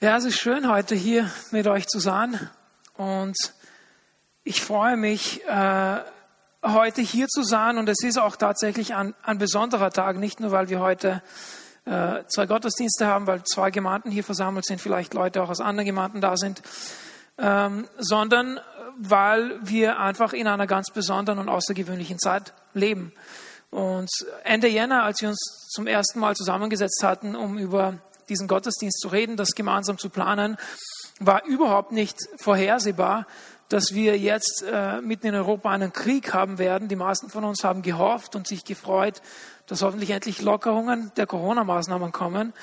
Ja, es ist schön, heute hier mit euch zu sein. Und ich freue mich, äh, heute hier zu sein. Und es ist auch tatsächlich ein, ein besonderer Tag, nicht nur, weil wir heute äh, zwei Gottesdienste haben, weil zwei Gemeinden hier versammelt sind, vielleicht Leute auch aus anderen Gemeinden da sind, ähm, sondern weil wir einfach in einer ganz besonderen und außergewöhnlichen Zeit leben. Und Ende Jänner, als wir uns zum ersten Mal zusammengesetzt hatten, um über diesen Gottesdienst zu reden, das gemeinsam zu planen, war überhaupt nicht vorhersehbar, dass wir jetzt äh, mitten in Europa einen Krieg haben werden. Die meisten von uns haben gehofft und sich gefreut, dass hoffentlich endlich Lockerungen der Corona-Maßnahmen kommen.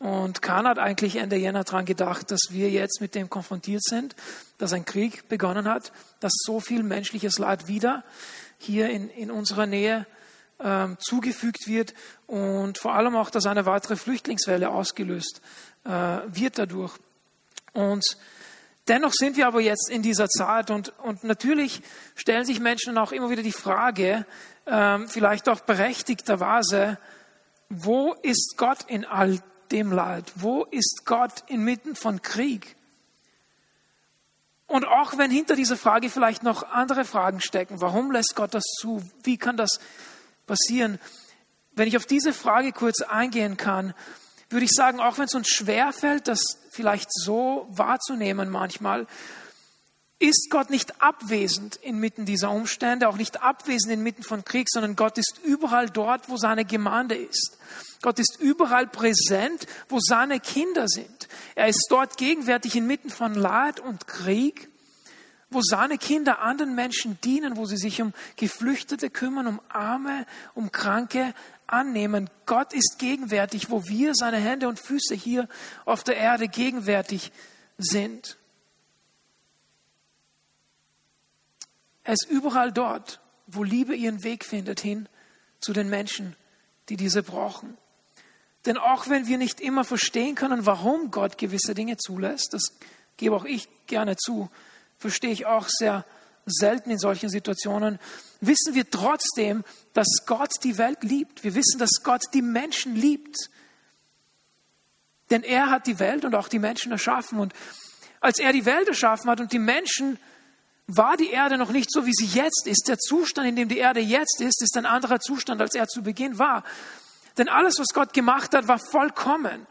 Und keiner hat eigentlich Ende Jänner daran gedacht, dass wir jetzt mit dem konfrontiert sind, dass ein Krieg begonnen hat, dass so viel menschliches Leid wieder hier in, in unserer Nähe ähm, zugefügt wird und vor allem auch, dass eine weitere Flüchtlingswelle ausgelöst äh, wird dadurch. Und dennoch sind wir aber jetzt in dieser Zeit und, und natürlich stellen sich Menschen auch immer wieder die Frage, ähm, vielleicht auch berechtigterweise, wo ist Gott in all dem Leid? Wo ist Gott inmitten von Krieg? Und auch wenn hinter dieser Frage vielleicht noch andere Fragen stecken, warum lässt Gott das zu? Wie kann das passieren? Wenn ich auf diese Frage kurz eingehen kann, würde ich sagen, auch wenn es uns schwerfällt, das vielleicht so wahrzunehmen manchmal, ist Gott nicht abwesend inmitten dieser Umstände, auch nicht abwesend inmitten von Krieg, sondern Gott ist überall dort, wo seine Gemeinde ist. Gott ist überall präsent, wo seine Kinder sind. Er ist dort gegenwärtig inmitten von Leid und Krieg wo seine Kinder anderen Menschen dienen, wo sie sich um Geflüchtete kümmern, um Arme, um Kranke annehmen. Gott ist gegenwärtig, wo wir, seine Hände und Füße hier auf der Erde gegenwärtig sind. Er ist überall dort, wo Liebe ihren Weg findet hin zu den Menschen, die diese brauchen. Denn auch wenn wir nicht immer verstehen können, warum Gott gewisse Dinge zulässt, das gebe auch ich gerne zu, verstehe ich auch sehr selten in solchen Situationen, wissen wir trotzdem, dass Gott die Welt liebt. Wir wissen, dass Gott die Menschen liebt. Denn er hat die Welt und auch die Menschen erschaffen. Und als er die Welt erschaffen hat und die Menschen, war die Erde noch nicht so, wie sie jetzt ist. Der Zustand, in dem die Erde jetzt ist, ist ein anderer Zustand, als er zu Beginn war. Denn alles, was Gott gemacht hat, war vollkommen.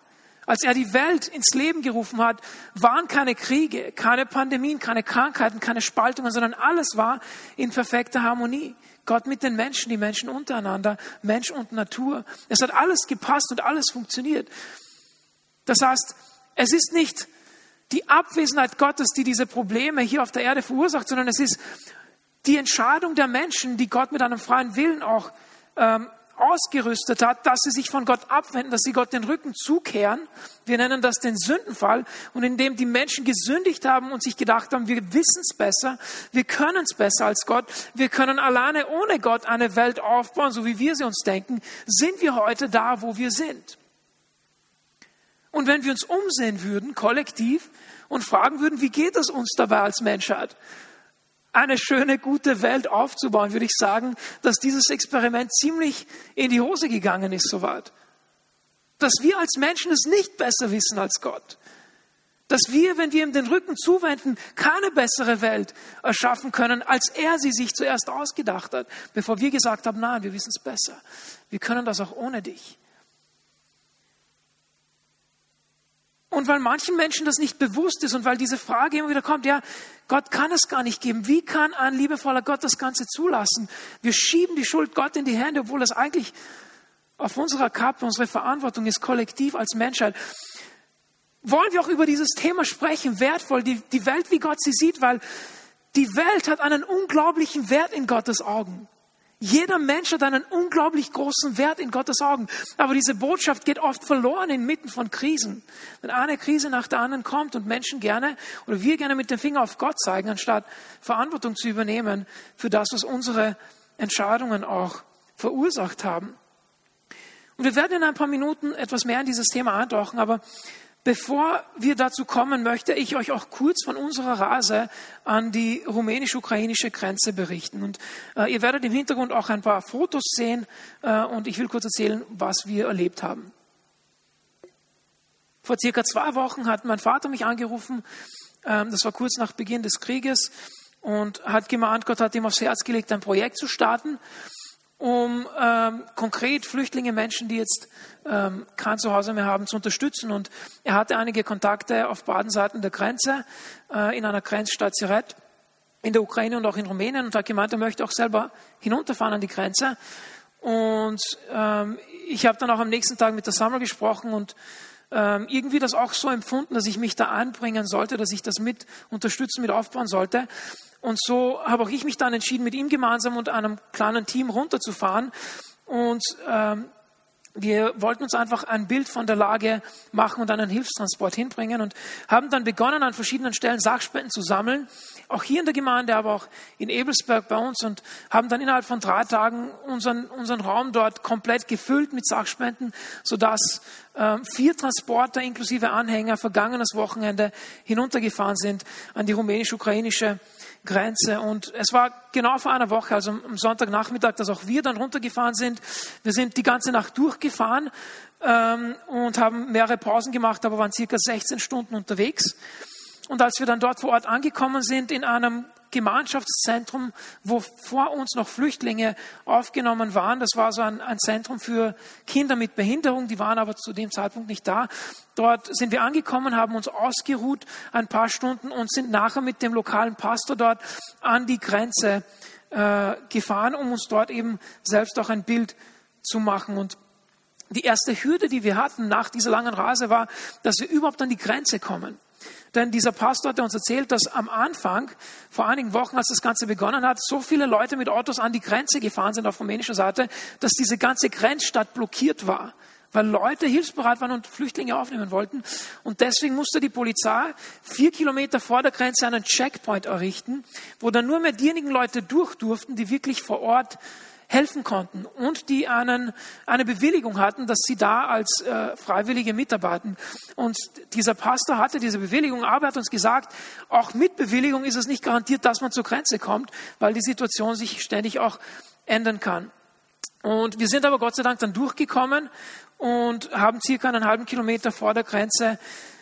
Als er die Welt ins Leben gerufen hat, waren keine Kriege, keine Pandemien, keine Krankheiten, keine Spaltungen, sondern alles war in perfekter Harmonie. Gott mit den Menschen, die Menschen untereinander, Mensch und Natur. Es hat alles gepasst und alles funktioniert. Das heißt, es ist nicht die Abwesenheit Gottes, die diese Probleme hier auf der Erde verursacht, sondern es ist die Entscheidung der Menschen, die Gott mit einem freien Willen auch ähm, ausgerüstet hat, dass sie sich von Gott abwenden, dass sie Gott den Rücken zukehren. Wir nennen das den Sündenfall. Und indem die Menschen gesündigt haben und sich gedacht haben, wir wissen es besser, wir können es besser als Gott, wir können alleine ohne Gott eine Welt aufbauen, so wie wir sie uns denken, sind wir heute da, wo wir sind. Und wenn wir uns umsehen würden, kollektiv, und fragen würden, wie geht es uns dabei als Menschheit? Eine schöne, gute Welt aufzubauen, würde ich sagen, dass dieses Experiment ziemlich in die Hose gegangen ist soweit. Dass wir als Menschen es nicht besser wissen als Gott. Dass wir, wenn wir ihm den Rücken zuwenden, keine bessere Welt erschaffen können, als er sie sich zuerst ausgedacht hat, bevor wir gesagt haben, nein, wir wissen es besser. Wir können das auch ohne dich. Und weil manchen Menschen das nicht bewusst ist und weil diese Frage immer wieder kommt, ja, Gott kann es gar nicht geben. Wie kann ein liebevoller Gott das Ganze zulassen? Wir schieben die Schuld Gott in die Hände, obwohl das eigentlich auf unserer Kappe unsere Verantwortung ist, kollektiv als Menschheit. Wollen wir auch über dieses Thema sprechen, wertvoll, die, die Welt, wie Gott sie sieht, weil die Welt hat einen unglaublichen Wert in Gottes Augen. Jeder Mensch hat einen unglaublich großen Wert in Gottes Augen. Aber diese Botschaft geht oft verloren inmitten von Krisen. Wenn eine Krise nach der anderen kommt und Menschen gerne oder wir gerne mit dem Finger auf Gott zeigen, anstatt Verantwortung zu übernehmen für das, was unsere Entscheidungen auch verursacht haben. Und wir werden in ein paar Minuten etwas mehr in dieses Thema eintauchen, aber Bevor wir dazu kommen, möchte ich euch auch kurz von unserer Reise an die rumänisch-ukrainische Grenze berichten. Und äh, ihr werdet im Hintergrund auch ein paar Fotos sehen äh, und ich will kurz erzählen, was wir erlebt haben. Vor circa zwei Wochen hat mein Vater mich angerufen, ähm, das war kurz nach Beginn des Krieges, und hat gemahnt, Gott hat ihm aufs Herz gelegt, ein Projekt zu starten, um ähm, konkret Flüchtlinge, Menschen, die jetzt ähm, kein Zuhause mehr haben, zu unterstützen. Und er hatte einige Kontakte auf beiden Seiten der Grenze, äh, in einer Grenzstadt Siret, in der Ukraine und auch in Rumänien und hat gemeint, er möchte auch selber hinunterfahren an die Grenze. Und ähm, ich habe dann auch am nächsten Tag mit der Sammler gesprochen und ähm, irgendwie das auch so empfunden, dass ich mich da einbringen sollte, dass ich das mit unterstützen, mit aufbauen sollte. Und so habe auch ich mich dann entschieden, mit ihm gemeinsam und einem kleinen Team runterzufahren. Und ähm, wir wollten uns einfach ein Bild von der Lage machen und einen Hilfstransport hinbringen und haben dann begonnen, an verschiedenen Stellen Sachspenden zu sammeln. Auch hier in der Gemeinde, aber auch in Ebelsberg bei uns und haben dann innerhalb von drei Tagen unseren, unseren Raum dort komplett gefüllt mit Sachspenden, sodass äh, vier Transporter inklusive Anhänger vergangenes Wochenende hinuntergefahren sind an die rumänisch-ukrainische Grenze. Und es war genau vor einer Woche, also am Sonntagnachmittag, dass auch wir dann runtergefahren sind. Wir sind die ganze Nacht durchgefahren ähm, und haben mehrere Pausen gemacht, aber waren circa 16 Stunden unterwegs. Und als wir dann dort vor Ort angekommen sind, in einem Gemeinschaftszentrum, wo vor uns noch Flüchtlinge aufgenommen waren. Das war so ein, ein, Zentrum für Kinder mit Behinderung, die waren aber zu dem Zeitpunkt nicht da. Dort sind wir angekommen, haben uns ausgeruht ein paar Stunden und sind nachher mit dem lokalen Pastor dort an die Grenze äh, gefahren, um uns dort eben selbst auch ein Bild zu machen. Und die erste Hürde, die wir hatten nach dieser langen Reise, war, dass wir überhaupt an die Grenze kommen. Denn dieser Pastor hat uns erzählt, dass am Anfang, vor einigen Wochen, als das Ganze begonnen hat, so viele Leute mit Autos an die Grenze gefahren sind auf rumänischer Seite, dass diese ganze Grenzstadt blockiert war, weil Leute hilfsbereit waren und Flüchtlinge aufnehmen wollten. Und deswegen musste die Polizei vier Kilometer vor der Grenze einen Checkpoint errichten, wo dann nur mehr diejenigen Leute durch durften, die wirklich vor Ort helfen konnten und die einen, eine Bewilligung hatten, dass sie da als äh, Freiwillige mitarbeiten. Und dieser Pastor hatte diese Bewilligung, aber er hat uns gesagt, auch mit Bewilligung ist es nicht garantiert, dass man zur Grenze kommt, weil die Situation sich ständig auch ändern kann. Und wir sind aber Gott sei Dank dann durchgekommen und haben circa einen halben Kilometer vor der Grenze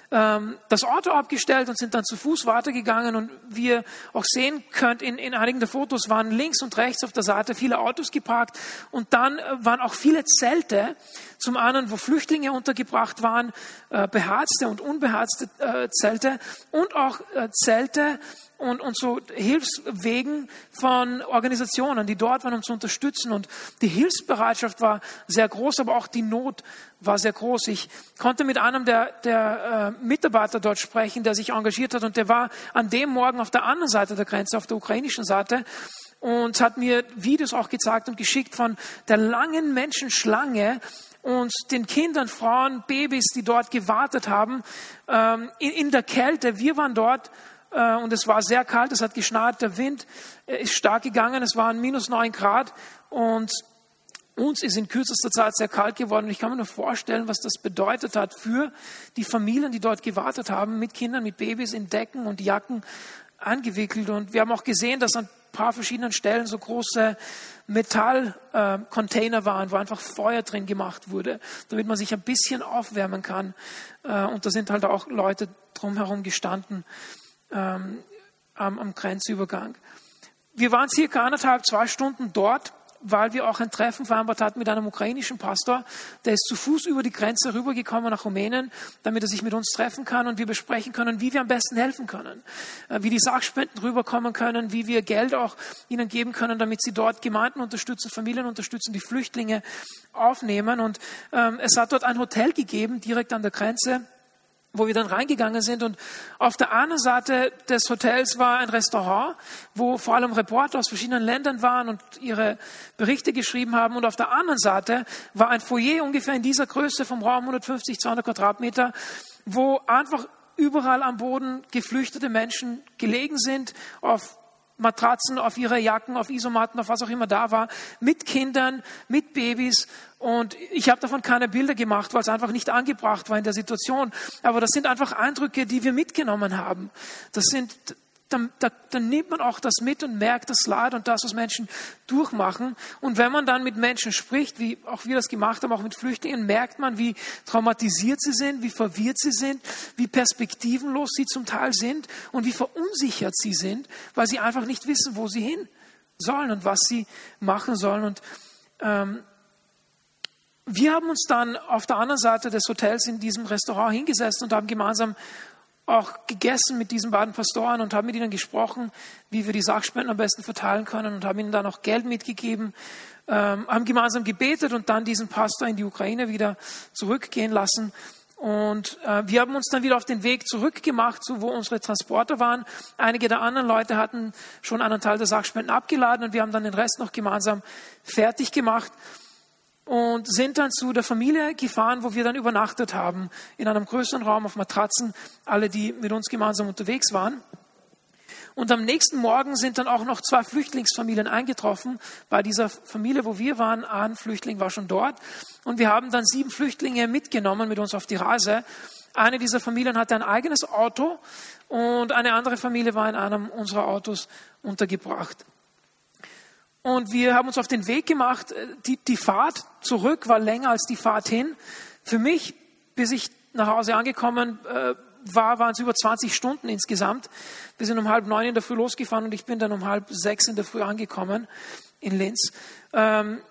ähm, das Auto abgestellt und sind dann zu Fuß weitergegangen. Und wie ihr auch sehen könnt, in, in einigen der Fotos waren links und rechts auf der Seite viele Autos geparkt. Und dann äh, waren auch viele Zelte, zum einen, wo Flüchtlinge untergebracht waren, äh, beherzte und unbeherzte äh, Zelte und auch äh, Zelte, und, und so Hilfswegen von Organisationen, die dort waren, um zu unterstützen. Und die Hilfsbereitschaft war sehr groß, aber auch die Not war sehr groß. Ich konnte mit einem der, der äh, Mitarbeiter dort sprechen, der sich engagiert hat und der war an dem Morgen auf der anderen Seite der Grenze, auf der ukrainischen Seite und hat mir Videos auch gezeigt und geschickt von der langen Menschenschlange und den Kindern, Frauen, Babys, die dort gewartet haben ähm, in, in der Kälte. Wir waren dort und es war sehr kalt, es hat geschneit, der Wind äh, ist stark gegangen, es waren minus neun Grad und uns ist in kürzester Zeit sehr kalt geworden. Und ich kann mir nur vorstellen, was das bedeutet hat für die Familien, die dort gewartet haben, mit Kindern, mit Babys in Decken und Jacken angewickelt. Und wir haben auch gesehen, dass an ein paar verschiedenen Stellen so große Metallcontainer äh, waren, wo einfach Feuer drin gemacht wurde, damit man sich ein bisschen aufwärmen kann. Äh, und da sind halt auch Leute drumherum gestanden ähm, am, am Grenzübergang. Wir waren circa anderthalb, zwei Stunden dort, weil wir auch ein Treffen vereinbart hatten mit einem ukrainischen Pastor. Der ist zu Fuß über die Grenze rübergekommen nach Rumänien, damit er sich mit uns treffen kann und wir besprechen können, wie wir am besten helfen können, äh, wie die Sachspenden rüberkommen können, wie wir Geld auch ihnen geben können, damit sie dort Gemeinden unterstützen, Familien unterstützen, die Flüchtlinge aufnehmen. Und ähm, es hat dort ein Hotel gegeben, direkt an der Grenze wo wir dann reingegangen sind. Und auf der anderen Seite des Hotels war ein Restaurant, wo vor allem Reporter aus verschiedenen Ländern waren und ihre Berichte geschrieben haben. Und auf der anderen Seite war ein Foyer ungefähr in dieser Größe vom Raum 150, 200 Quadratmeter, wo einfach überall am Boden geflüchtete Menschen gelegen sind, auf Matratzen, auf ihre Jacken, auf Isomatten, auf was auch immer da war, mit Kindern, mit Babys. Und ich habe davon keine Bilder gemacht, weil es einfach nicht angebracht war in der Situation. Aber das sind einfach Eindrücke, die wir mitgenommen haben. Das sind dann, da, dann nimmt man auch das mit und merkt das Leid und das, was Menschen durchmachen. Und wenn man dann mit Menschen spricht, wie auch wir das gemacht haben, auch mit Flüchtlingen, merkt man, wie traumatisiert sie sind, wie verwirrt sie sind, wie perspektivenlos sie zum Teil sind und wie verunsichert sie sind, weil sie einfach nicht wissen, wo sie hin sollen und was sie machen sollen. Und ähm, wir haben uns dann auf der anderen Seite des Hotels in diesem Restaurant hingesetzt und haben gemeinsam auch gegessen mit diesen beiden Pastoren und haben mit ihnen gesprochen, wie wir die Sachspenden am besten verteilen können und haben ihnen dann auch Geld mitgegeben, ähm, haben gemeinsam gebetet und dann diesen Pastor in die Ukraine wieder zurückgehen lassen. Und äh, wir haben uns dann wieder auf den Weg zurückgemacht, zu wo unsere Transporter waren. Einige der anderen Leute hatten schon einen Teil der Sachspenden abgeladen und wir haben dann den Rest noch gemeinsam fertig gemacht und sind dann zu der Familie gefahren, wo wir dann übernachtet haben, in einem größeren Raum auf Matratzen, alle, die mit uns gemeinsam unterwegs waren. Und am nächsten Morgen sind dann auch noch zwei Flüchtlingsfamilien eingetroffen. Bei dieser Familie, wo wir waren, ein Flüchtling war schon dort. Und wir haben dann sieben Flüchtlinge mitgenommen mit uns auf die Reise. Eine dieser Familien hatte ein eigenes Auto und eine andere Familie war in einem unserer Autos untergebracht. Und wir haben uns auf den Weg gemacht. Die, die Fahrt zurück war länger als die Fahrt hin. Für mich, bis ich nach Hause angekommen äh, war, waren es über 20 Stunden insgesamt. Wir sind um halb neun in der Früh losgefahren und ich bin dann um halb sechs in der Früh angekommen in Linz. Ähm,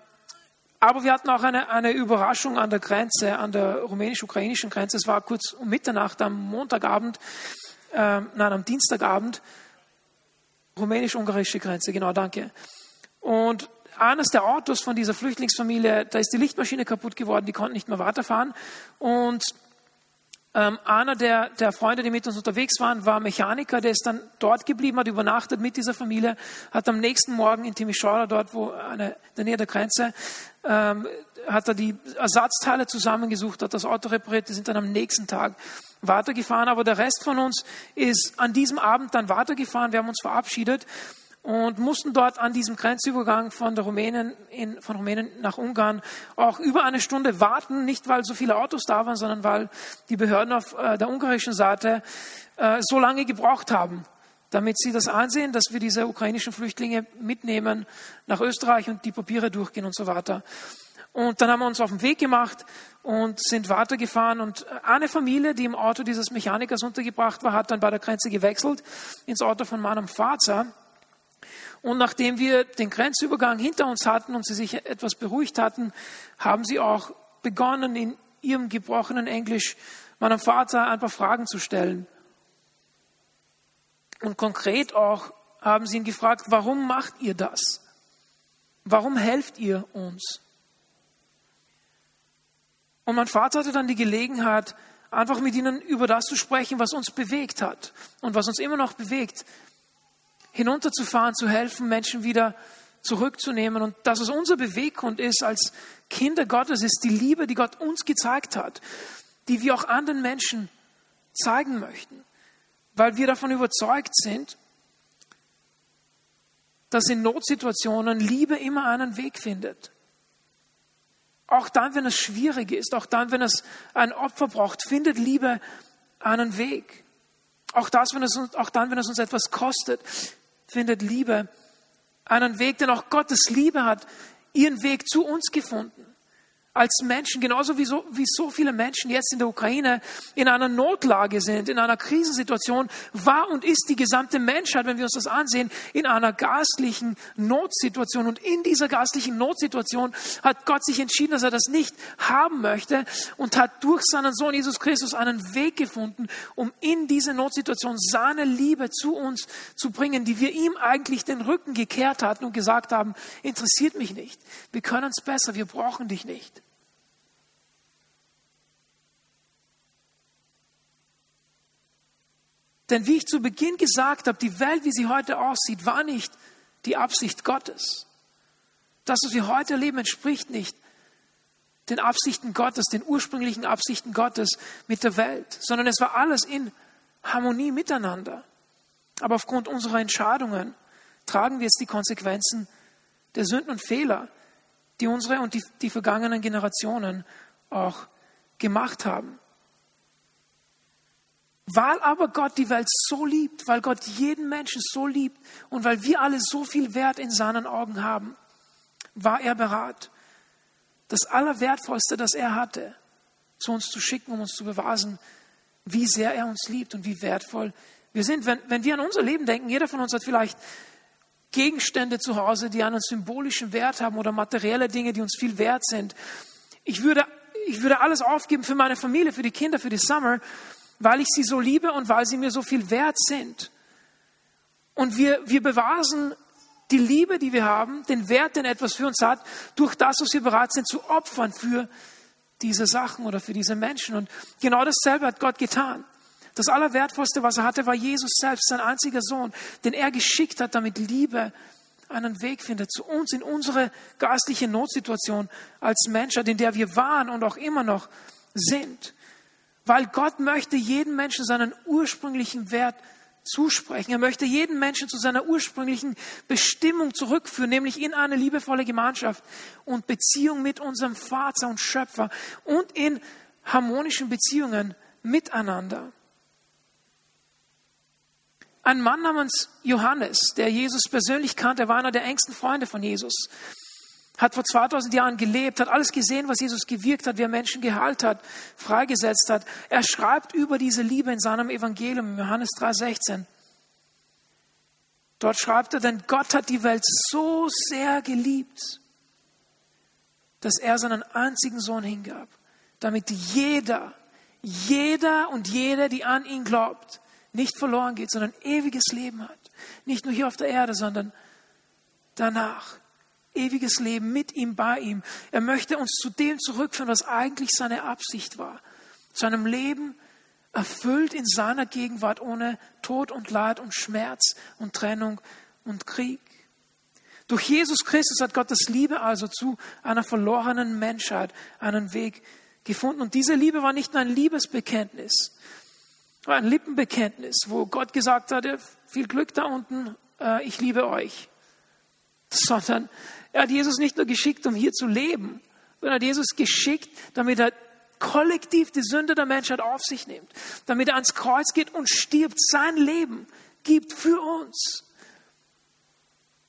aber wir hatten auch eine, eine Überraschung an der Grenze, an der rumänisch-ukrainischen Grenze. Es war kurz um Mitternacht am Montagabend, äh, nein, am Dienstagabend. Rumänisch-ungarische Grenze, genau, danke. Und eines der Autos von dieser Flüchtlingsfamilie, da ist die Lichtmaschine kaputt geworden, die konnten nicht mehr weiterfahren. Und ähm, einer der, der Freunde, die mit uns unterwegs waren, war Mechaniker, der ist dann dort geblieben, hat übernachtet mit dieser Familie, hat am nächsten Morgen in Timisoara, dort wo eine, in der Nähe der Grenze, ähm, hat er die Ersatzteile zusammengesucht, hat das Auto repariert, die sind dann am nächsten Tag weitergefahren. Aber der Rest von uns ist an diesem Abend dann weitergefahren. Wir haben uns verabschiedet und mussten dort an diesem Grenzübergang von, der Rumänien in, von Rumänien nach Ungarn auch über eine Stunde warten, nicht weil so viele Autos da waren, sondern weil die Behörden auf äh, der ungarischen Seite äh, so lange gebraucht haben, damit sie das ansehen, dass wir diese ukrainischen Flüchtlinge mitnehmen nach Österreich und die Papiere durchgehen und so weiter. Und dann haben wir uns auf den Weg gemacht und sind weitergefahren. Und eine Familie, die im Auto dieses Mechanikers untergebracht war, hat dann bei der Grenze gewechselt ins Auto von meinem Vater. Und nachdem wir den Grenzübergang hinter uns hatten und sie sich etwas beruhigt hatten, haben sie auch begonnen, in ihrem gebrochenen Englisch meinem Vater ein paar Fragen zu stellen. Und konkret auch haben sie ihn gefragt, warum macht ihr das? Warum helft ihr uns? Und mein Vater hatte dann die Gelegenheit, einfach mit ihnen über das zu sprechen, was uns bewegt hat und was uns immer noch bewegt, hinunterzufahren, zu helfen, Menschen wieder zurückzunehmen. Und das, was unser Beweggrund ist als Kinder Gottes, ist die Liebe, die Gott uns gezeigt hat, die wir auch anderen Menschen zeigen möchten, weil wir davon überzeugt sind, dass in Notsituationen Liebe immer einen Weg findet. Auch dann, wenn es schwierig ist, auch dann, wenn es ein Opfer braucht, findet Liebe einen Weg. Auch, das, wenn es, auch dann, wenn es uns etwas kostet, findet Liebe einen Weg, denn auch Gottes Liebe hat ihren Weg zu uns gefunden als Menschen, genauso wie so, wie so viele Menschen jetzt in der Ukraine in einer Notlage sind, in einer Krisensituation, war und ist die gesamte Menschheit, wenn wir uns das ansehen, in einer geistlichen Notsituation. Und in dieser geistlichen Notsituation hat Gott sich entschieden, dass er das nicht haben möchte und hat durch seinen Sohn Jesus Christus einen Weg gefunden, um in diese Notsituation seine Liebe zu uns zu bringen, die wir ihm eigentlich den Rücken gekehrt hatten und gesagt haben, interessiert mich nicht. Wir können es besser, wir brauchen dich nicht. Denn wie ich zu Beginn gesagt habe, die Welt, wie sie heute aussieht, war nicht die Absicht Gottes. Das, was wir heute erleben, entspricht nicht den Absichten Gottes, den ursprünglichen Absichten Gottes mit der Welt, sondern es war alles in Harmonie miteinander. Aber aufgrund unserer Entscheidungen tragen wir jetzt die Konsequenzen der Sünden und Fehler, die unsere und die, die vergangenen Generationen auch gemacht haben. Weil aber Gott die Welt so liebt, weil Gott jeden Menschen so liebt und weil wir alle so viel Wert in seinen Augen haben, war er bereit, das Allerwertvollste, das er hatte, zu uns zu schicken, um uns zu beweisen, wie sehr er uns liebt und wie wertvoll wir sind. Wenn, wenn wir an unser Leben denken, jeder von uns hat vielleicht Gegenstände zu Hause, die einen symbolischen Wert haben oder materielle Dinge, die uns viel wert sind. Ich würde, ich würde alles aufgeben für meine Familie, für die Kinder, für die Summer, weil ich sie so liebe und weil sie mir so viel wert sind. Und wir, wir bewahren die Liebe, die wir haben, den Wert, den etwas für uns hat, durch das, was wir bereit sind zu opfern für diese Sachen oder für diese Menschen. Und genau dasselbe hat Gott getan. Das Allerwertvollste, was er hatte, war Jesus selbst, sein einziger Sohn, den er geschickt hat, damit Liebe einen Weg findet zu uns in unsere geistliche Notsituation als Menschheit, in der wir waren und auch immer noch sind. Weil Gott möchte jedem Menschen seinen ursprünglichen Wert zusprechen. Er möchte jeden Menschen zu seiner ursprünglichen Bestimmung zurückführen, nämlich in eine liebevolle Gemeinschaft und Beziehung mit unserem Vater und Schöpfer und in harmonischen Beziehungen miteinander. Ein Mann namens Johannes, der Jesus persönlich kannte, war einer der engsten Freunde von Jesus, hat vor 2000 Jahren gelebt, hat alles gesehen, was Jesus gewirkt hat, wie er Menschen geheilt hat, freigesetzt hat. Er schreibt über diese Liebe in seinem Evangelium, Johannes 3,16. Dort schreibt er, denn Gott hat die Welt so sehr geliebt, dass er seinen einzigen Sohn hingab, damit jeder, jeder und jede, die an ihn glaubt, nicht verloren geht, sondern ewiges Leben hat. Nicht nur hier auf der Erde, sondern danach. Ewiges Leben mit ihm, bei ihm. Er möchte uns zu dem zurückführen, was eigentlich seine Absicht war. Zu einem Leben erfüllt in seiner Gegenwart ohne Tod und Leid und Schmerz und Trennung und Krieg. Durch Jesus Christus hat Gottes Liebe also zu einer verlorenen Menschheit einen Weg gefunden. Und diese Liebe war nicht nur ein Liebesbekenntnis, war ein Lippenbekenntnis, wo Gott gesagt hatte, viel Glück da unten, äh, ich liebe euch. Sondern er hat Jesus nicht nur geschickt, um hier zu leben, sondern er hat Jesus geschickt, damit er kollektiv die Sünde der Menschheit auf sich nimmt, damit er ans Kreuz geht und stirbt, sein Leben gibt für uns.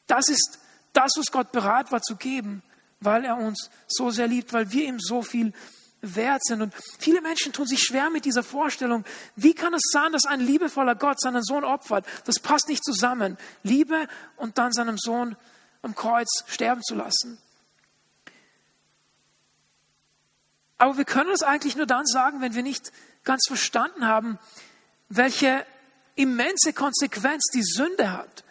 Das ist das, was Gott bereit war zu geben, weil er uns so sehr liebt, weil wir ihm so viel wert sind. Und viele Menschen tun sich schwer mit dieser Vorstellung, wie kann es sein, dass ein liebevoller Gott seinen Sohn opfert? Das passt nicht zusammen. Liebe und dann seinem Sohn am Kreuz sterben zu lassen. Aber wir können es eigentlich nur dann sagen, wenn wir nicht ganz verstanden haben, welche immense Konsequenz die Sünde hat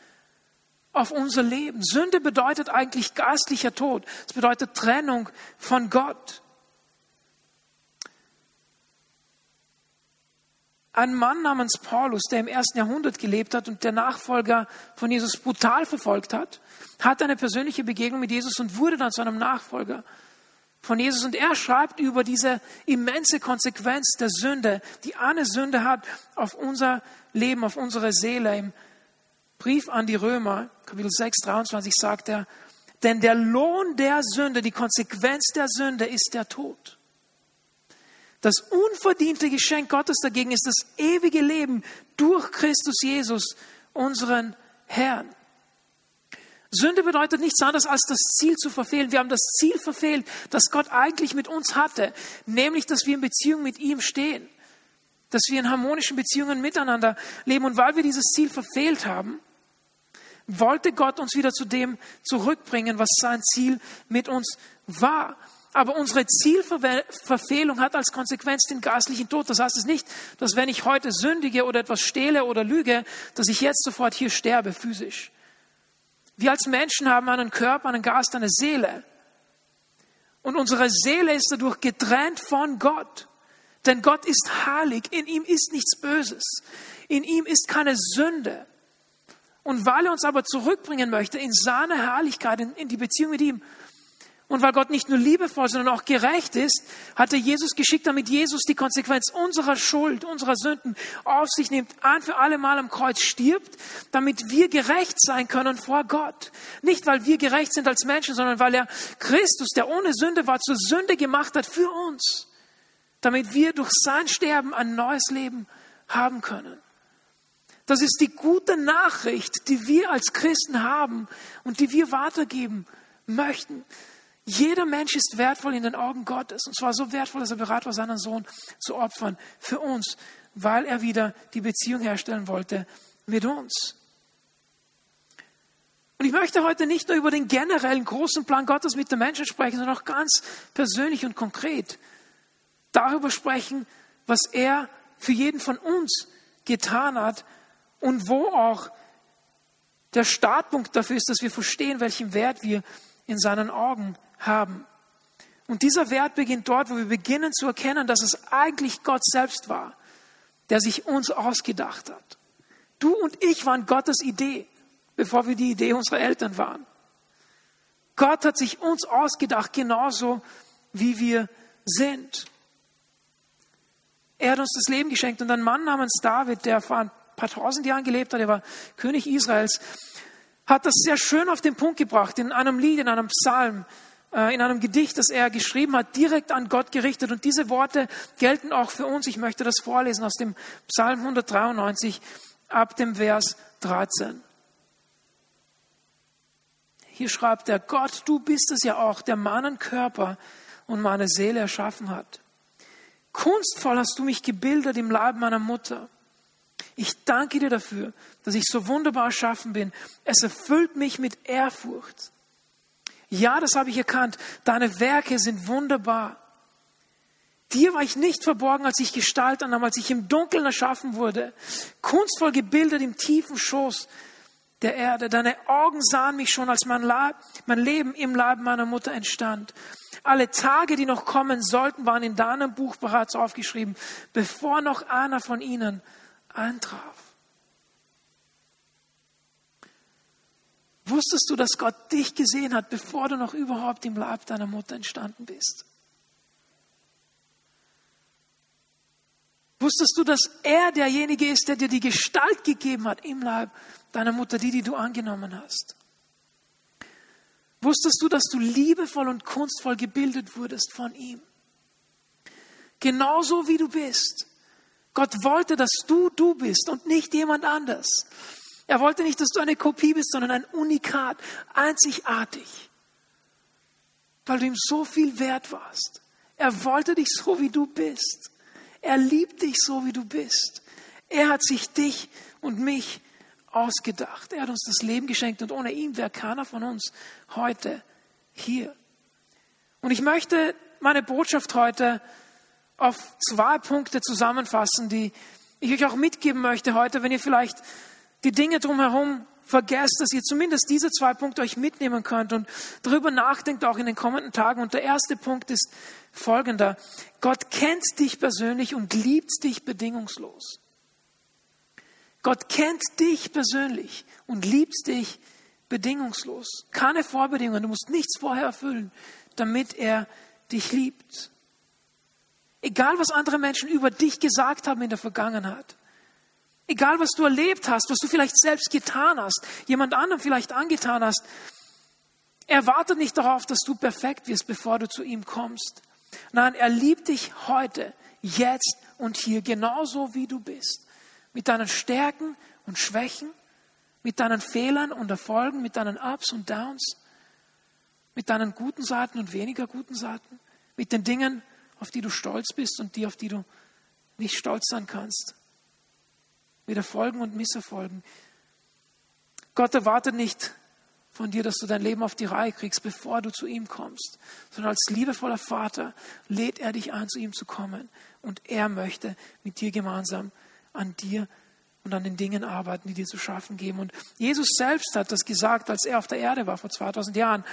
auf unser Leben. Sünde bedeutet eigentlich geistlicher Tod. Es bedeutet Trennung von Gott. Ein Mann namens Paulus, der im ersten Jahrhundert gelebt hat und der Nachfolger von Jesus brutal verfolgt hat, hat eine persönliche Begegnung mit Jesus und wurde dann zu einem Nachfolger von Jesus. Und er schreibt über diese immense Konsequenz der Sünde, die eine Sünde hat auf unser Leben, auf unsere Seele. Im Brief an die Römer, Kapitel 6, 23 sagt er, denn der Lohn der Sünde, die Konsequenz der Sünde ist der Tod. Das unverdiente Geschenk Gottes dagegen ist das ewige Leben durch Christus Jesus, unseren Herrn. Sünde bedeutet nichts anderes als das Ziel zu verfehlen. Wir haben das Ziel verfehlt, das Gott eigentlich mit uns hatte, nämlich, dass wir in Beziehung mit ihm stehen, dass wir in harmonischen Beziehungen miteinander leben. Und weil wir dieses Ziel verfehlt haben, wollte Gott uns wieder zu dem zurückbringen, was sein Ziel mit uns war. Aber unsere Zielverfehlung hat als Konsequenz den geistlichen Tod. Das heißt es nicht, dass wenn ich heute sündige oder etwas stehle oder lüge, dass ich jetzt sofort hier sterbe physisch. Wir als Menschen haben einen Körper, einen Geist, eine Seele. Und unsere Seele ist dadurch getrennt von Gott. Denn Gott ist heilig. In ihm ist nichts Böses. In ihm ist keine Sünde. Und weil er uns aber zurückbringen möchte in seine Herrlichkeit, in, in die Beziehung mit ihm, und weil Gott nicht nur liebevoll, sondern auch gerecht ist, hat er Jesus geschickt, damit Jesus die Konsequenz unserer Schuld, unserer Sünden auf sich nimmt, ein für alle Mal am Kreuz stirbt, damit wir gerecht sein können vor Gott. Nicht, weil wir gerecht sind als Menschen, sondern weil er Christus, der ohne Sünde war, zur Sünde gemacht hat für uns, damit wir durch sein Sterben ein neues Leben haben können. Das ist die gute Nachricht, die wir als Christen haben und die wir weitergeben möchten. Jeder Mensch ist wertvoll in den Augen Gottes. Und zwar so wertvoll, dass er bereit war, seinen Sohn zu opfern für uns, weil er wieder die Beziehung herstellen wollte mit uns. Und ich möchte heute nicht nur über den generellen großen Plan Gottes mit den Menschen sprechen, sondern auch ganz persönlich und konkret darüber sprechen, was er für jeden von uns getan hat und wo auch der Startpunkt dafür ist, dass wir verstehen, welchen Wert wir in seinen Augen haben. Und dieser Wert beginnt dort, wo wir beginnen zu erkennen, dass es eigentlich Gott selbst war, der sich uns ausgedacht hat. Du und ich waren Gottes Idee, bevor wir die Idee unserer Eltern waren. Gott hat sich uns ausgedacht, genauso wie wir sind. Er hat uns das Leben geschenkt und ein Mann namens David, der vor ein paar tausend Jahren gelebt hat, er war König Israels, hat das sehr schön auf den Punkt gebracht in einem Lied, in einem Psalm, in einem Gedicht, das er geschrieben hat, direkt an Gott gerichtet. Und diese Worte gelten auch für uns. Ich möchte das vorlesen aus dem Psalm 193 ab dem Vers 13. Hier schreibt er, Gott, du bist es ja auch, der meinen Körper und meine Seele erschaffen hat. Kunstvoll hast du mich gebildet im Leib meiner Mutter. Ich danke dir dafür, dass ich so wunderbar erschaffen bin. Es erfüllt mich mit Ehrfurcht. Ja, das habe ich erkannt. Deine Werke sind wunderbar. Dir war ich nicht verborgen, als ich Gestalt annahm, als ich im Dunkeln erschaffen wurde, kunstvoll gebildet im tiefen Schoß der Erde. Deine Augen sahen mich schon, als mein, Leib, mein Leben im Leib meiner Mutter entstand. Alle Tage, die noch kommen sollten, waren in deinem Buch bereits aufgeschrieben, bevor noch einer von ihnen eintraf. Wusstest du, dass Gott dich gesehen hat, bevor du noch überhaupt im Leib deiner Mutter entstanden bist? Wusstest du, dass er derjenige ist, der dir die Gestalt gegeben hat im Leib deiner Mutter, die, die du angenommen hast? Wusstest du, dass du liebevoll und kunstvoll gebildet wurdest von ihm? Genauso wie du bist. Gott wollte, dass du du bist und nicht jemand anders. Er wollte nicht, dass du eine Kopie bist, sondern ein Unikat, einzigartig, weil du ihm so viel wert warst. Er wollte dich so, wie du bist. Er liebt dich so, wie du bist. Er hat sich dich und mich ausgedacht. Er hat uns das Leben geschenkt und ohne ihn wäre keiner von uns heute hier. Und ich möchte meine Botschaft heute auf zwei Punkte zusammenfassen, die ich euch auch mitgeben möchte heute, wenn ihr vielleicht die Dinge drumherum vergesst, dass ihr zumindest diese zwei Punkte euch mitnehmen könnt und darüber nachdenkt auch in den kommenden Tagen. Und der erste Punkt ist folgender. Gott kennt dich persönlich und liebt dich bedingungslos. Gott kennt dich persönlich und liebt dich bedingungslos. Keine Vorbedingungen. Du musst nichts vorher erfüllen, damit er dich liebt. Egal, was andere Menschen über dich gesagt haben in der Vergangenheit. Egal, was du erlebt hast, was du vielleicht selbst getan hast, jemand anderem vielleicht angetan hast. Er wartet nicht darauf, dass du perfekt wirst, bevor du zu ihm kommst. Nein, er liebt dich heute, jetzt und hier, genauso wie du bist. Mit deinen Stärken und Schwächen, mit deinen Fehlern und Erfolgen, mit deinen Ups und Downs, mit deinen guten Seiten und weniger guten Seiten, mit den Dingen, auf die du stolz bist und die, auf die du nicht stolz sein kannst. Mit Erfolgen und Misserfolgen. Gott erwartet nicht von dir, dass du dein Leben auf die Reihe kriegst, bevor du zu ihm kommst, sondern als liebevoller Vater lädt er dich ein, zu ihm zu kommen. Und er möchte mit dir gemeinsam an dir und an den Dingen arbeiten, die dir zu schaffen geben. Und Jesus selbst hat das gesagt, als er auf der Erde war vor 2000 Jahren.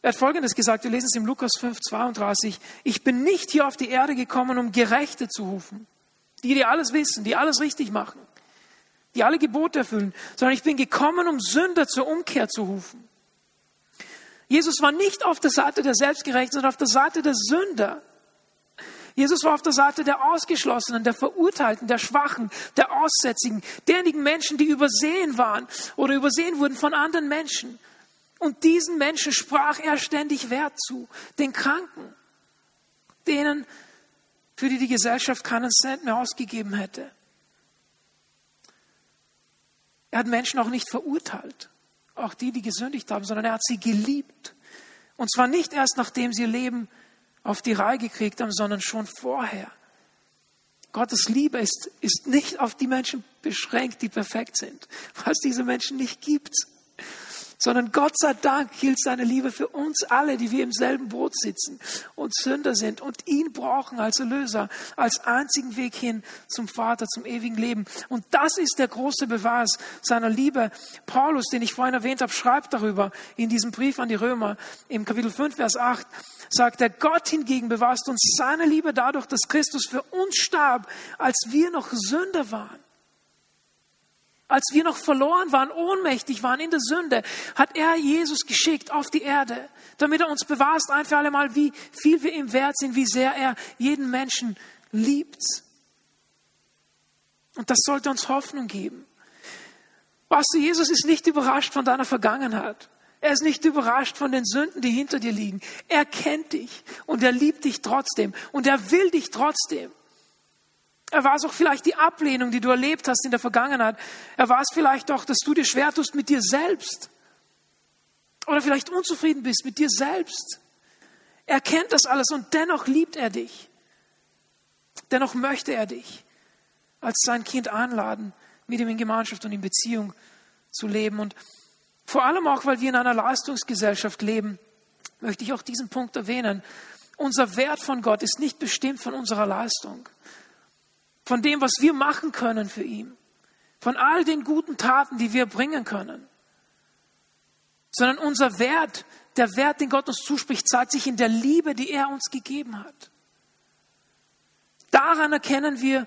Er hat Folgendes gesagt, wir lesen es im Lukas 5, 32. Ich bin nicht hier auf die Erde gekommen, um Gerechte zu rufen. Die, die alles wissen, die alles richtig machen, die alle Gebote erfüllen, sondern ich bin gekommen, um Sünder zur Umkehr zu rufen. Jesus war nicht auf der Seite der Selbstgerechten, sondern auf der Seite der Sünder. Jesus war auf der Seite der Ausgeschlossenen, der Verurteilten, der Schwachen, der Aussätzigen, derjenigen Menschen, die übersehen waren oder übersehen wurden von anderen Menschen. Und diesen Menschen sprach er ständig Wert zu, den Kranken, denen, für die die Gesellschaft keinen Cent mehr ausgegeben hätte. Er hat Menschen auch nicht verurteilt, auch die, die gesündigt haben, sondern er hat sie geliebt. Und zwar nicht erst, nachdem sie ihr Leben auf die Reihe gekriegt haben, sondern schon vorher. Gottes Liebe ist, ist nicht auf die Menschen beschränkt, die perfekt sind, was diese Menschen nicht gibt sondern Gott sei Dank gilt seine Liebe für uns alle, die wir im selben Boot sitzen und Sünder sind und ihn brauchen als Erlöser, als einzigen Weg hin zum Vater, zum ewigen Leben. Und das ist der große Beweis seiner Liebe. Paulus, den ich vorhin erwähnt habe, schreibt darüber in diesem Brief an die Römer im Kapitel 5, Vers 8, sagt er, Gott hingegen beweist uns seine Liebe dadurch, dass Christus für uns starb, als wir noch Sünder waren als wir noch verloren waren, ohnmächtig waren in der Sünde, hat er Jesus geschickt auf die Erde, damit er uns bewahrst ein für alle Mal, wie viel wir ihm wert sind, wie sehr er jeden Menschen liebt. Und das sollte uns Hoffnung geben. Weißt du, Jesus ist nicht überrascht von deiner Vergangenheit. Er ist nicht überrascht von den Sünden, die hinter dir liegen. Er kennt dich und er liebt dich trotzdem und er will dich trotzdem. Er war es auch vielleicht die Ablehnung, die du erlebt hast in der Vergangenheit. Er war es vielleicht auch, dass du dir schwer tust mit dir selbst. Oder vielleicht unzufrieden bist mit dir selbst. Er kennt das alles und dennoch liebt er dich. Dennoch möchte er dich als sein Kind einladen, mit ihm in Gemeinschaft und in Beziehung zu leben. Und vor allem auch, weil wir in einer Leistungsgesellschaft leben, möchte ich auch diesen Punkt erwähnen. Unser Wert von Gott ist nicht bestimmt von unserer Leistung von dem, was wir machen können für ihn, von all den guten Taten, die wir bringen können, sondern unser Wert, der Wert, den Gott uns zuspricht, zeigt sich in der Liebe, die er uns gegeben hat. Daran erkennen wir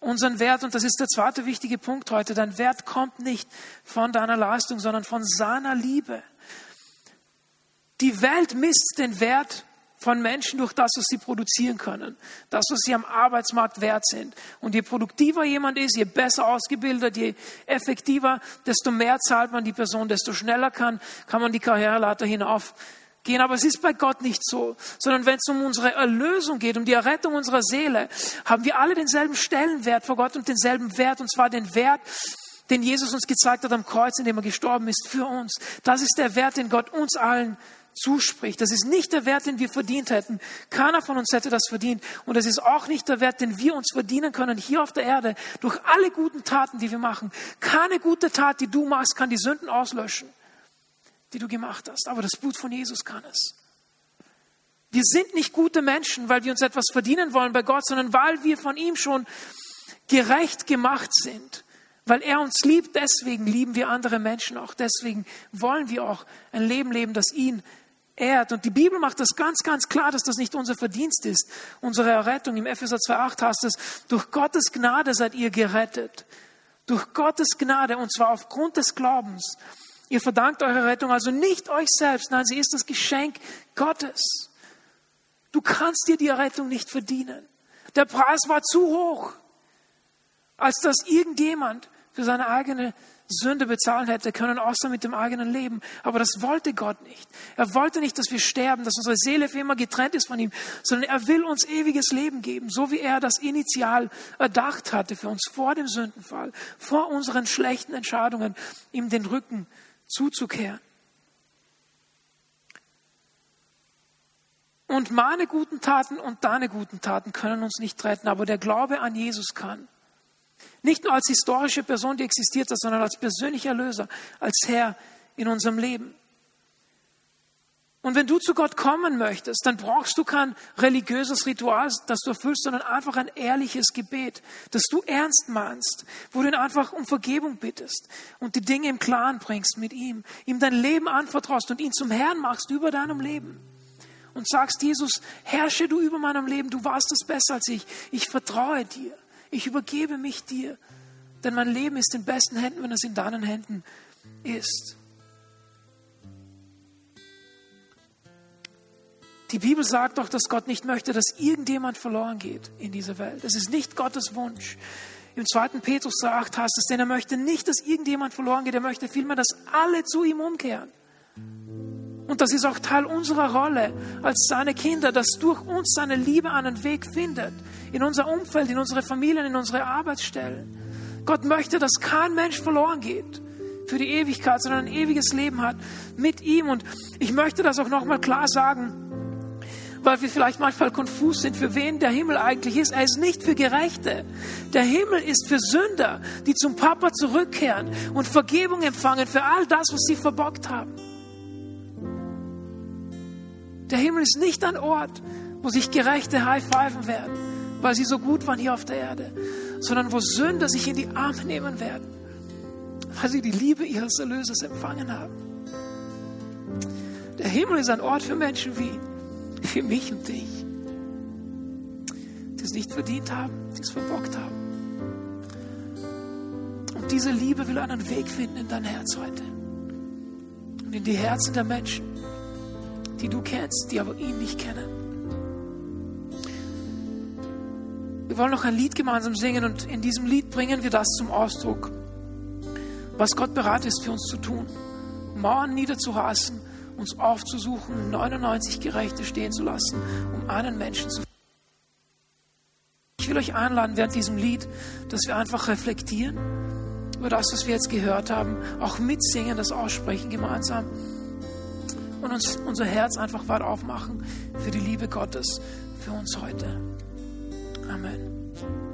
unseren Wert und das ist der zweite wichtige Punkt heute. Dein Wert kommt nicht von deiner Leistung, sondern von seiner Liebe. Die Welt misst den Wert von Menschen durch das, was sie produzieren können, das, was sie am Arbeitsmarkt wert sind. Und je produktiver jemand ist, je besser ausgebildet, je effektiver, desto mehr zahlt man die Person, desto schneller kann, kann man die Karriereleiter hinaufgehen. Aber es ist bei Gott nicht so, sondern wenn es um unsere Erlösung geht, um die Errettung unserer Seele, haben wir alle denselben Stellenwert vor Gott und denselben Wert, und zwar den Wert, den Jesus uns gezeigt hat am Kreuz, in dem er gestorben ist für uns. Das ist der Wert, den Gott uns allen zuspricht. Das ist nicht der Wert, den wir verdient hätten. Keiner von uns hätte das verdient. Und das ist auch nicht der Wert, den wir uns verdienen können hier auf der Erde durch alle guten Taten, die wir machen. Keine gute Tat, die du machst, kann die Sünden auslöschen, die du gemacht hast. Aber das Blut von Jesus kann es. Wir sind nicht gute Menschen, weil wir uns etwas verdienen wollen bei Gott, sondern weil wir von ihm schon gerecht gemacht sind. Weil er uns liebt, deswegen lieben wir andere Menschen auch. Deswegen wollen wir auch ein Leben leben, das ihn ehrt. Und die Bibel macht das ganz, ganz klar, dass das nicht unser Verdienst ist. Unsere Errettung im Epheser 2,8 heißt es, durch Gottes Gnade seid ihr gerettet. Durch Gottes Gnade und zwar aufgrund des Glaubens. Ihr verdankt eure Rettung also nicht euch selbst, nein, sie ist das Geschenk Gottes. Du kannst dir die Errettung nicht verdienen. Der Preis war zu hoch, als dass irgendjemand für seine eigene Sünde bezahlen hätte können, außer mit dem eigenen Leben. Aber das wollte Gott nicht. Er wollte nicht, dass wir sterben, dass unsere Seele für immer getrennt ist von ihm, sondern er will uns ewiges Leben geben, so wie er das initial erdacht hatte für uns vor dem Sündenfall, vor unseren schlechten Entscheidungen, ihm den Rücken zuzukehren. Und meine guten Taten und deine guten Taten können uns nicht retten, aber der Glaube an Jesus kann. Nicht nur als historische Person, die existiert hat, sondern als persönlicher Erlöser, als Herr in unserem Leben. Und wenn du zu Gott kommen möchtest, dann brauchst du kein religiöses Ritual, das du erfüllst, sondern einfach ein ehrliches Gebet, das du ernst meinst, wo du ihn einfach um Vergebung bittest und die Dinge im Klaren bringst mit ihm, ihm dein Leben anvertraust und ihn zum Herrn machst über deinem Leben. Und sagst, Jesus, herrsche du über meinem Leben, du warst es besser als ich, ich vertraue dir. Ich übergebe mich dir, denn mein Leben ist in besten Händen, wenn es in deinen Händen ist. Die Bibel sagt doch, dass Gott nicht möchte, dass irgendjemand verloren geht in dieser Welt. Das ist nicht Gottes Wunsch. Im 2. Petrus 8 heißt es, denn er möchte nicht, dass irgendjemand verloren geht, er möchte vielmehr, dass alle zu ihm umkehren. Und das ist auch Teil unserer Rolle als seine Kinder, dass durch uns seine Liebe einen Weg findet. In unser Umfeld, in unsere Familien, in unsere Arbeitsstellen. Gott möchte, dass kein Mensch verloren geht für die Ewigkeit, sondern ein ewiges Leben hat mit ihm. Und ich möchte das auch nochmal klar sagen, weil wir vielleicht manchmal konfus sind, für wen der Himmel eigentlich ist. Er ist nicht für Gerechte. Der Himmel ist für Sünder, die zum Papa zurückkehren und Vergebung empfangen für all das, was sie verbockt haben. Der Himmel ist nicht ein Ort, wo sich Gerechte high-pfeifen werden, weil sie so gut waren hier auf der Erde, sondern wo Sünder sich in die Arme nehmen werden, weil sie die Liebe ihres Erlösers empfangen haben. Der Himmel ist ein Ort für Menschen wie, wie mich und dich, die es nicht verdient haben, die es verbockt haben. Und diese Liebe will einen Weg finden in dein Herz heute und in die Herzen der Menschen die du kennst, die aber ihn nicht kennen. Wir wollen noch ein Lied gemeinsam singen und in diesem Lied bringen wir das zum Ausdruck, was Gott bereit ist für uns zu tun. Mauern niederzureißen, uns aufzusuchen, 99 Gerechte stehen zu lassen, um einen Menschen zu ich will euch einladen während diesem Lied, dass wir einfach reflektieren über das, was wir jetzt gehört haben, auch mitsingen, das aussprechen gemeinsam und uns unser Herz einfach weit aufmachen für die Liebe Gottes für uns heute. Amen.